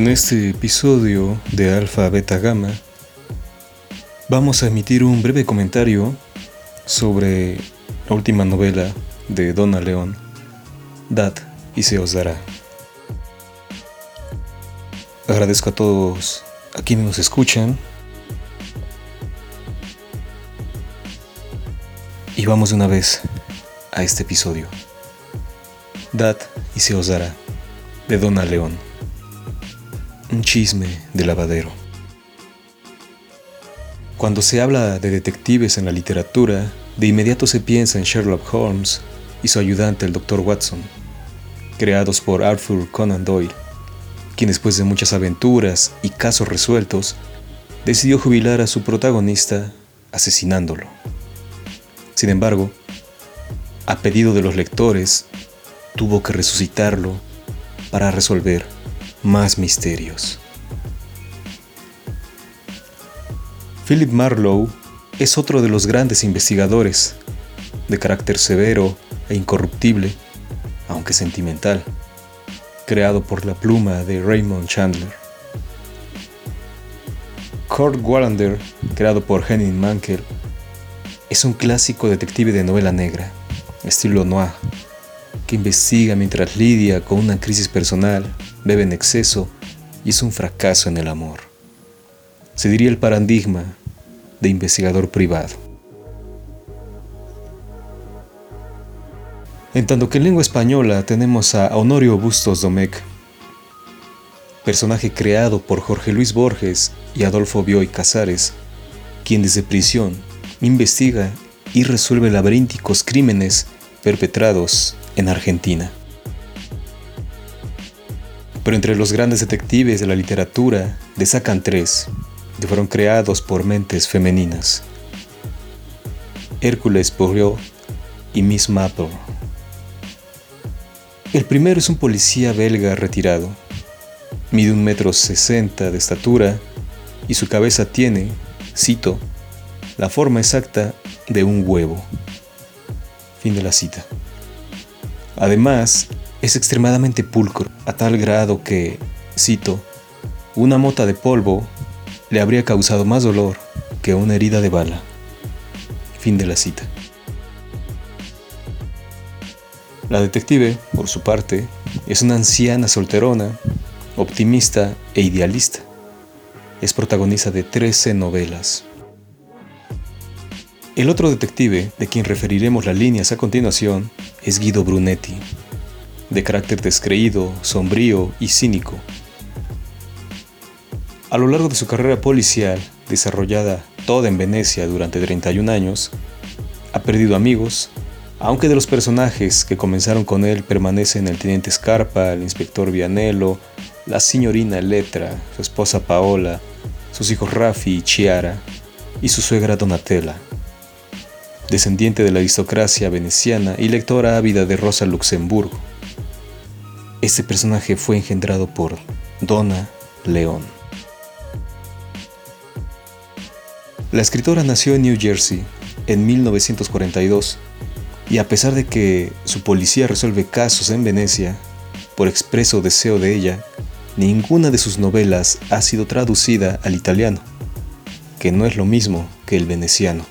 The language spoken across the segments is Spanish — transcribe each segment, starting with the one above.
En este episodio de Alfa Beta Gamma vamos a emitir un breve comentario sobre la última novela de Donna León, Dad y se os dará. Agradezco a todos a quienes nos escuchan y vamos de una vez a este episodio. Dad y se os dará de Donna León. Un chisme de lavadero. Cuando se habla de detectives en la literatura, de inmediato se piensa en Sherlock Holmes y su ayudante el Dr. Watson, creados por Arthur Conan Doyle, quien después de muchas aventuras y casos resueltos, decidió jubilar a su protagonista asesinándolo. Sin embargo, a pedido de los lectores, tuvo que resucitarlo para resolver más misterios. Philip Marlowe es otro de los grandes investigadores, de carácter severo e incorruptible, aunque sentimental, creado por la pluma de Raymond Chandler. Kurt Wallander, creado por Henning Mankell, es un clásico detective de novela negra, estilo noir, que investiga mientras lidia con una crisis personal, bebe en exceso y es un fracaso en el amor. Se diría el paradigma de investigador privado. En tanto que en lengua española tenemos a Honorio Bustos Domecq, personaje creado por Jorge Luis Borges y Adolfo Bioy Casares, quien desde prisión investiga y resuelve laberínticos crímenes perpetrados en Argentina. Pero entre los grandes detectives de la literatura destacan tres, que fueron creados por mentes femeninas. Hércules Poirot y Miss Maple. El primero es un policía belga retirado. Mide un metro sesenta de estatura y su cabeza tiene, cito, la forma exacta de un huevo. Fin de la cita. Además, es extremadamente pulcro, a tal grado que, cito, una mota de polvo le habría causado más dolor que una herida de bala. Fin de la cita. La detective, por su parte, es una anciana solterona, optimista e idealista. Es protagonista de 13 novelas. El otro detective, de quien referiremos las líneas a continuación, es Guido Brunetti, de carácter descreído, sombrío y cínico. A lo largo de su carrera policial, desarrollada toda en Venecia durante 31 años, ha perdido amigos, aunque de los personajes que comenzaron con él permanecen el teniente Scarpa, el inspector Vianello, la señorina Letra, su esposa Paola, sus hijos Raffi y Chiara, y su suegra Donatella descendiente de la aristocracia veneciana y lectora ávida de Rosa Luxemburgo. Este personaje fue engendrado por Donna León. La escritora nació en New Jersey en 1942 y a pesar de que su policía resuelve casos en Venecia, por expreso deseo de ella, ninguna de sus novelas ha sido traducida al italiano, que no es lo mismo que el veneciano.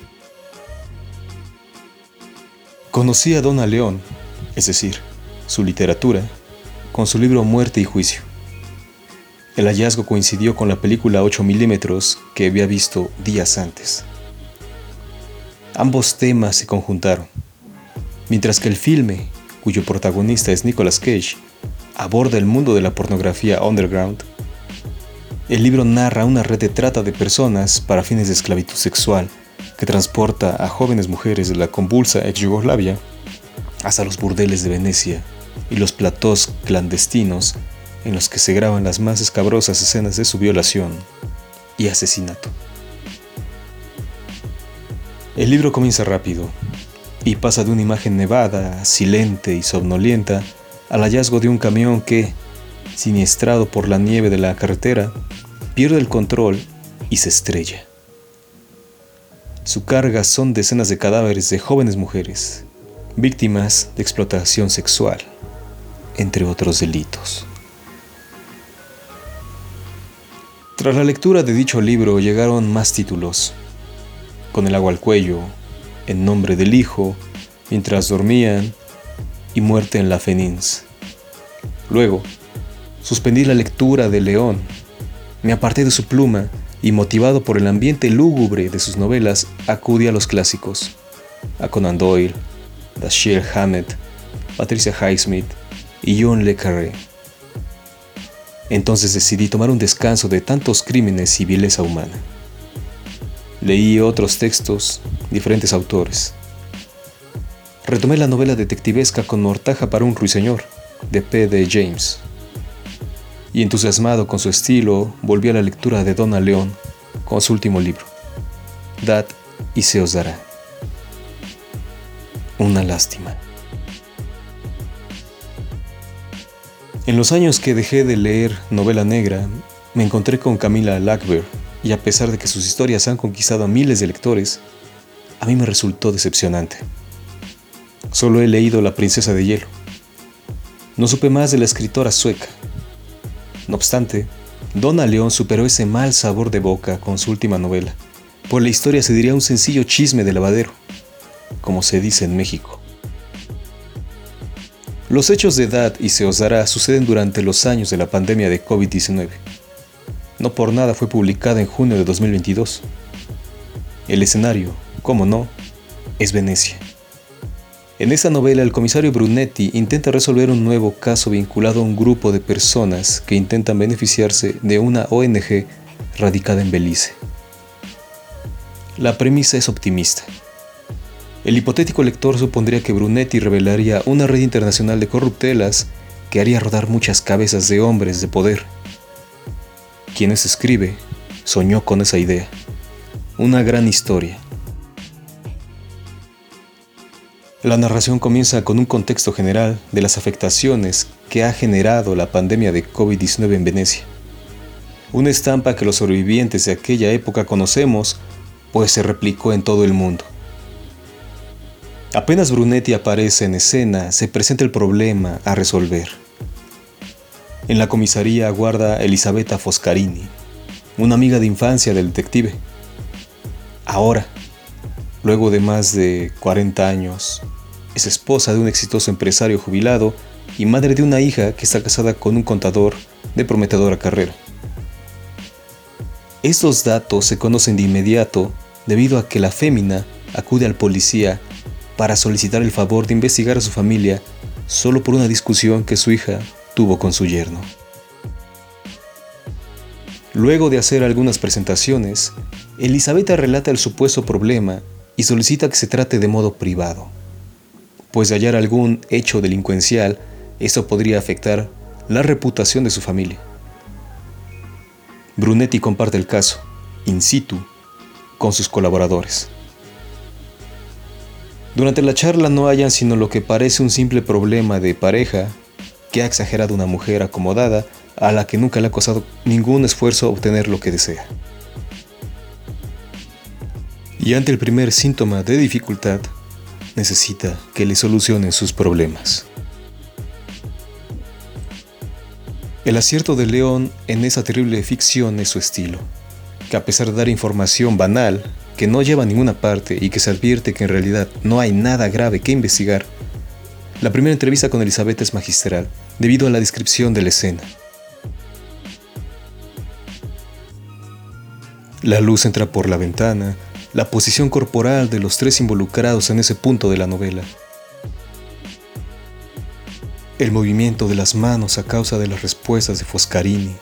Conocí a Donna León, es decir, su literatura, con su libro Muerte y Juicio. El hallazgo coincidió con la película 8 milímetros que había visto días antes. Ambos temas se conjuntaron, mientras que el filme, cuyo protagonista es Nicolas Cage, aborda el mundo de la pornografía underground. El libro narra una red de trata de personas para fines de esclavitud sexual que transporta a jóvenes mujeres de la convulsa ex Yugoslavia hasta los burdeles de Venecia y los platós clandestinos en los que se graban las más escabrosas escenas de su violación y asesinato. El libro comienza rápido y pasa de una imagen nevada, silente y somnolienta al hallazgo de un camión que, siniestrado por la nieve de la carretera, pierde el control y se estrella. Su carga son decenas de cadáveres de jóvenes mujeres, víctimas de explotación sexual, entre otros delitos. Tras la lectura de dicho libro llegaron más títulos. Con el agua al cuello, En nombre del Hijo, Mientras dormían y Muerte en la Fenins. Luego, suspendí la lectura de León. Me aparté de su pluma y motivado por el ambiente lúgubre de sus novelas, acudí a los clásicos, a Conan Doyle, Dashiell Hammett, Patricia Highsmith y John Le Carré. Entonces decidí tomar un descanso de tantos crímenes y vileza humana. Leí otros textos, diferentes autores. Retomé la novela detectivesca con Mortaja para un ruiseñor, de P. D. James. Y entusiasmado con su estilo, volví a la lectura de Donna León con su último libro, Dad y se os dará. Una lástima. En los años que dejé de leer novela negra, me encontré con Camila Lackberg y a pesar de que sus historias han conquistado a miles de lectores, a mí me resultó decepcionante. Solo he leído La princesa de hielo. No supe más de la escritora sueca. No obstante, Donna León superó ese mal sabor de boca con su última novela. Por la historia se diría un sencillo chisme de lavadero, como se dice en México. Los hechos de edad y se os dará suceden durante los años de la pandemia de COVID-19. No por nada fue publicada en junio de 2022. El escenario, como no, es Venecia. En esta novela el comisario Brunetti intenta resolver un nuevo caso vinculado a un grupo de personas que intentan beneficiarse de una ONG radicada en Belice. La premisa es optimista. El hipotético lector supondría que Brunetti revelaría una red internacional de corruptelas que haría rodar muchas cabezas de hombres de poder. Quienes escribe soñó con esa idea. Una gran historia. La narración comienza con un contexto general de las afectaciones que ha generado la pandemia de COVID-19 en Venecia. Una estampa que los sobrevivientes de aquella época conocemos, pues se replicó en todo el mundo. Apenas Brunetti aparece en escena, se presenta el problema a resolver. En la comisaría aguarda Elisabetta Foscarini, una amiga de infancia del detective. Ahora, luego de más de 40 años, es esposa de un exitoso empresario jubilado y madre de una hija que está casada con un contador de prometedora carrera. Estos datos se conocen de inmediato debido a que la fémina acude al policía para solicitar el favor de investigar a su familia solo por una discusión que su hija tuvo con su yerno. Luego de hacer algunas presentaciones, Elizabeth relata el supuesto problema y solicita que se trate de modo privado, pues de hallar algún hecho delincuencial, esto podría afectar la reputación de su familia. Brunetti comparte el caso, in situ, con sus colaboradores. Durante la charla no hayan sino lo que parece un simple problema de pareja que ha exagerado una mujer acomodada a la que nunca le ha costado ningún esfuerzo obtener lo que desea. Y ante el primer síntoma de dificultad, necesita que le solucionen sus problemas. El acierto de León en esa terrible ficción es su estilo, que a pesar de dar información banal, que no lleva a ninguna parte y que se advierte que en realidad no hay nada grave que investigar, la primera entrevista con Elizabeth es magistral, debido a la descripción de la escena. La luz entra por la ventana, la posición corporal de los tres involucrados en ese punto de la novela. El movimiento de las manos a causa de las respuestas de Foscarini,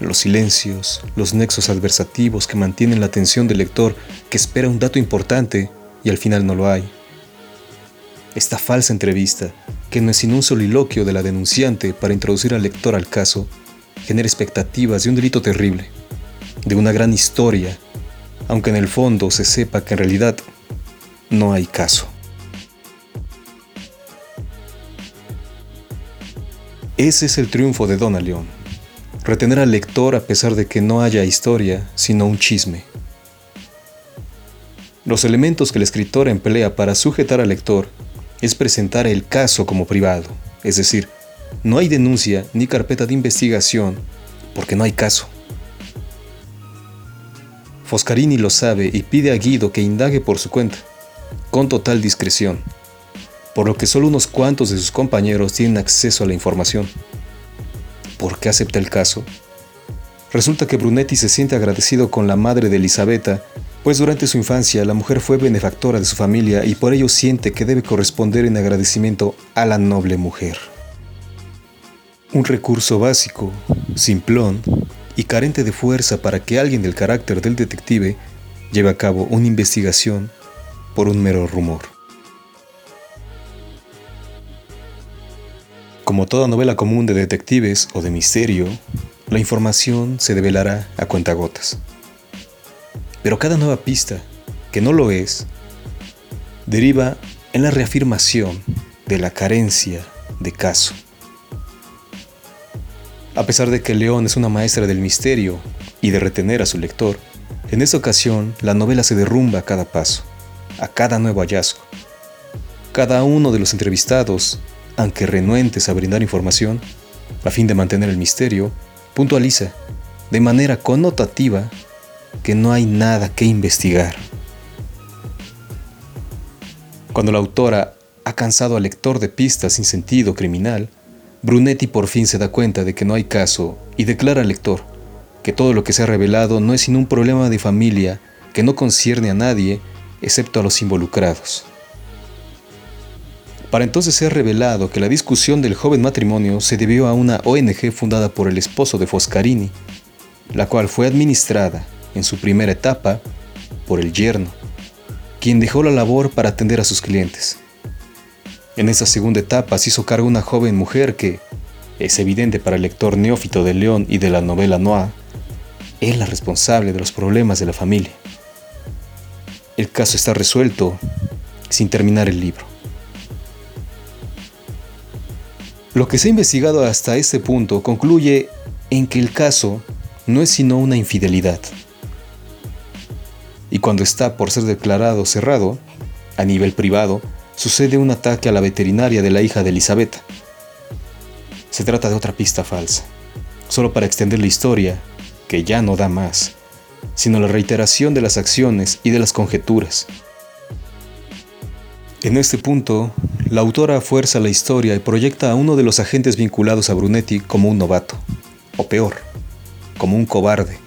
los silencios, los nexos adversativos que mantienen la atención del lector que espera un dato importante y al final no lo hay. Esta falsa entrevista, que no es sino un soliloquio de la denunciante para introducir al lector al caso, genera expectativas de un delito terrible, de una gran historia, aunque en el fondo se sepa que en realidad no hay caso. Ese es el triunfo de Donna León retener al lector a pesar de que no haya historia, sino un chisme. Los elementos que el escritor emplea para sujetar al lector es presentar el caso como privado, es decir, no hay denuncia ni carpeta de investigación porque no hay caso. Foscarini lo sabe y pide a Guido que indague por su cuenta, con total discreción, por lo que solo unos cuantos de sus compañeros tienen acceso a la información. ¿Por qué acepta el caso? Resulta que Brunetti se siente agradecido con la madre de Elisabetta, pues durante su infancia la mujer fue benefactora de su familia y por ello siente que debe corresponder en agradecimiento a la noble mujer. Un recurso básico, simplón y carente de fuerza para que alguien del carácter del detective lleve a cabo una investigación por un mero rumor. Como toda novela común de detectives o de misterio, la información se develará a cuentagotas. Pero cada nueva pista, que no lo es, deriva en la reafirmación de la carencia de caso. A pesar de que León es una maestra del misterio y de retener a su lector, en esta ocasión la novela se derrumba a cada paso, a cada nuevo hallazgo. Cada uno de los entrevistados, aunque renuentes a brindar información, a fin de mantener el misterio, puntualiza, de manera connotativa, que no hay nada que investigar. Cuando la autora ha cansado al lector de pistas sin sentido criminal, Brunetti por fin se da cuenta de que no hay caso y declara al lector que todo lo que se ha revelado no es sino un problema de familia que no concierne a nadie excepto a los involucrados. Para entonces ha revelado que la discusión del joven matrimonio se debió a una ONG fundada por el esposo de Foscarini, la cual fue administrada, en su primera etapa, por el yerno, quien dejó la labor para atender a sus clientes. En esa segunda etapa se hizo cargo una joven mujer que, es evidente para el lector neófito de León y de la novela Noir, es la responsable de los problemas de la familia. El caso está resuelto sin terminar el libro. Lo que se ha investigado hasta este punto concluye en que el caso no es sino una infidelidad. Y cuando está por ser declarado cerrado, a nivel privado, sucede un ataque a la veterinaria de la hija de Elizabeth. Se trata de otra pista falsa, solo para extender la historia, que ya no da más, sino la reiteración de las acciones y de las conjeturas, en este punto, la autora fuerza la historia y proyecta a uno de los agentes vinculados a Brunetti como un novato, o peor, como un cobarde.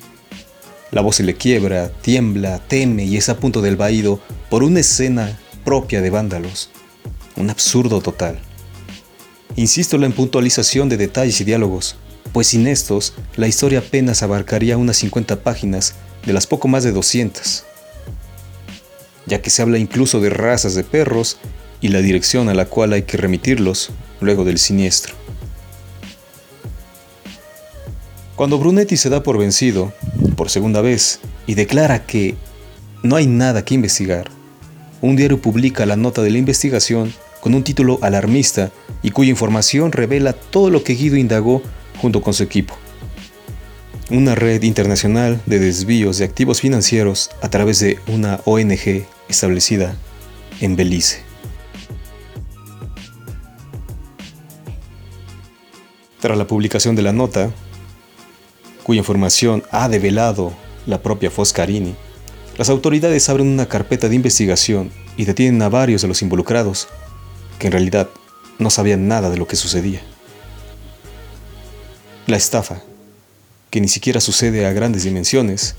La voz se le quiebra, tiembla, teme y es a punto del vaído por una escena propia de vándalos. Un absurdo total. Insisto en la puntualización de detalles y diálogos, pues sin estos, la historia apenas abarcaría unas 50 páginas de las poco más de 200 ya que se habla incluso de razas de perros y la dirección a la cual hay que remitirlos luego del siniestro. Cuando Brunetti se da por vencido, por segunda vez, y declara que no hay nada que investigar, un diario publica la nota de la investigación con un título alarmista y cuya información revela todo lo que Guido indagó junto con su equipo una red internacional de desvíos de activos financieros a través de una ONG establecida en Belice. Tras la publicación de la nota, cuya información ha develado la propia Foscarini, las autoridades abren una carpeta de investigación y detienen a varios de los involucrados, que en realidad no sabían nada de lo que sucedía. La estafa que ni siquiera sucede a grandes dimensiones,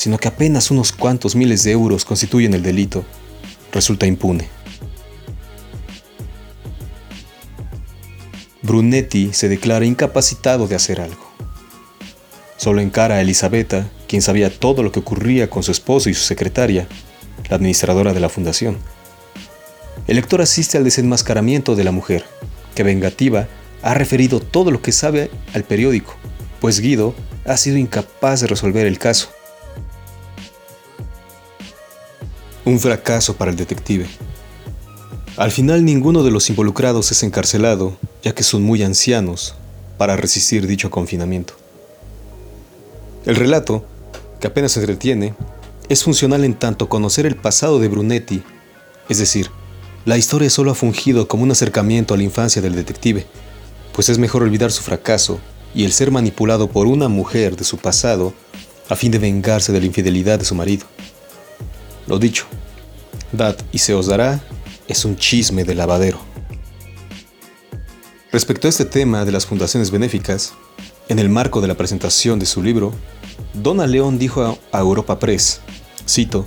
sino que apenas unos cuantos miles de euros constituyen el delito, resulta impune. Brunetti se declara incapacitado de hacer algo. Solo encara a Elisabetta, quien sabía todo lo que ocurría con su esposo y su secretaria, la administradora de la fundación. El lector asiste al desenmascaramiento de la mujer, que vengativa ha referido todo lo que sabe al periódico pues Guido ha sido incapaz de resolver el caso. Un fracaso para el detective. Al final ninguno de los involucrados es encarcelado, ya que son muy ancianos para resistir dicho confinamiento. El relato, que apenas se retiene, es funcional en tanto conocer el pasado de Brunetti, es decir, la historia solo ha fungido como un acercamiento a la infancia del detective, pues es mejor olvidar su fracaso y el ser manipulado por una mujer de su pasado a fin de vengarse de la infidelidad de su marido. Lo dicho, dad y se os dará es un chisme de lavadero. Respecto a este tema de las fundaciones benéficas, en el marco de la presentación de su libro, Dona León dijo a Europa Press, cito,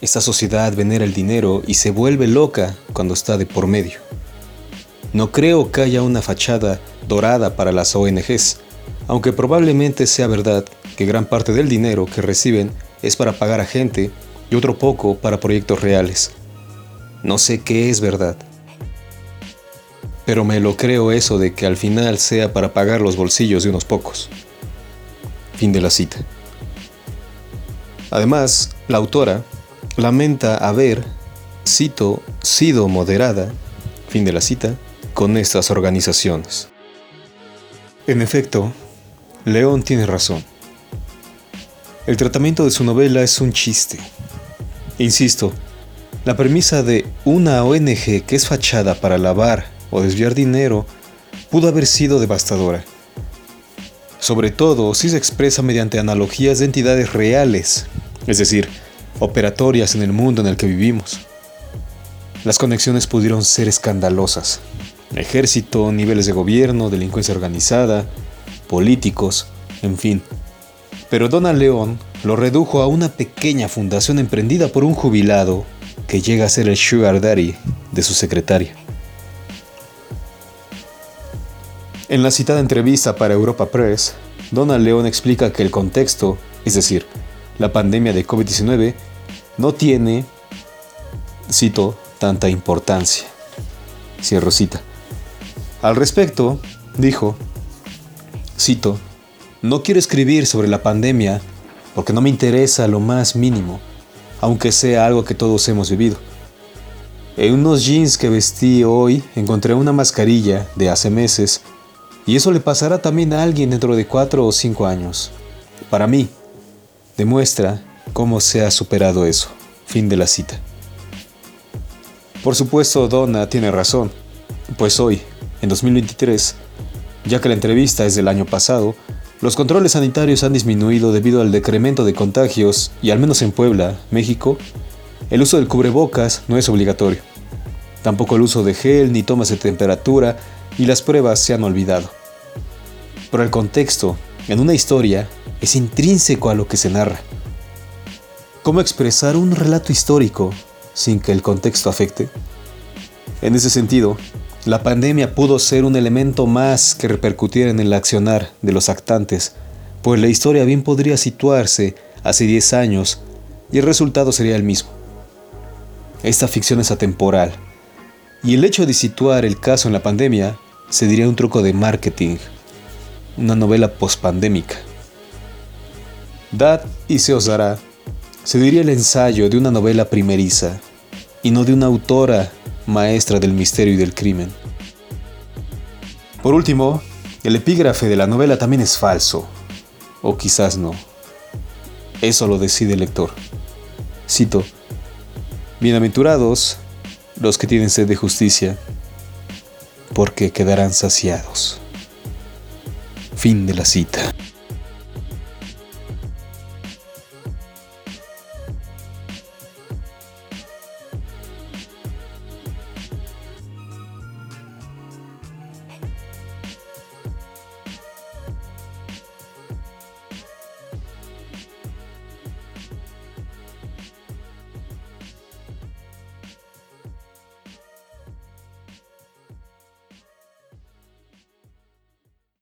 esta sociedad venera el dinero y se vuelve loca cuando está de por medio. No creo que haya una fachada dorada para las ONGs, aunque probablemente sea verdad que gran parte del dinero que reciben es para pagar a gente y otro poco para proyectos reales. No sé qué es verdad. Pero me lo creo eso de que al final sea para pagar los bolsillos de unos pocos. Fin de la cita. Además, la autora lamenta haber, cito, sido moderada, fin de la cita, con estas organizaciones. En efecto, León tiene razón. El tratamiento de su novela es un chiste. Insisto, la premisa de una ONG que es fachada para lavar o desviar dinero pudo haber sido devastadora. Sobre todo si se expresa mediante analogías de entidades reales, es decir, operatorias en el mundo en el que vivimos. Las conexiones pudieron ser escandalosas. Ejército, niveles de gobierno, delincuencia organizada, políticos, en fin. Pero Donald León lo redujo a una pequeña fundación emprendida por un jubilado que llega a ser el sugar daddy de su secretaria. En la citada entrevista para Europa Press, Donald León explica que el contexto, es decir, la pandemia de COVID-19, no tiene, cito, tanta importancia. Cierro cita. Al respecto, dijo, cito, no quiero escribir sobre la pandemia porque no me interesa lo más mínimo, aunque sea algo que todos hemos vivido. En unos jeans que vestí hoy encontré una mascarilla de hace meses y eso le pasará también a alguien dentro de cuatro o cinco años. Para mí, demuestra cómo se ha superado eso. Fin de la cita. Por supuesto, Donna tiene razón, pues hoy, en 2023, ya que la entrevista es del año pasado, los controles sanitarios han disminuido debido al decremento de contagios y al menos en Puebla, México, el uso del cubrebocas no es obligatorio. Tampoco el uso de gel ni tomas de temperatura y las pruebas se han olvidado. Pero el contexto, en una historia, es intrínseco a lo que se narra. ¿Cómo expresar un relato histórico sin que el contexto afecte? En ese sentido, la pandemia pudo ser un elemento más que repercutiera en el accionar de los actantes, pues la historia bien podría situarse hace 10 años y el resultado sería el mismo. Esta ficción es atemporal, y el hecho de situar el caso en la pandemia se diría un truco de marketing, una novela pospandémica. Dad y se os dará se diría el ensayo de una novela primeriza y no de una autora maestra del misterio y del crimen. Por último, el epígrafe de la novela también es falso, o quizás no. Eso lo decide el lector. Cito, Bienaventurados los que tienen sed de justicia, porque quedarán saciados. Fin de la cita.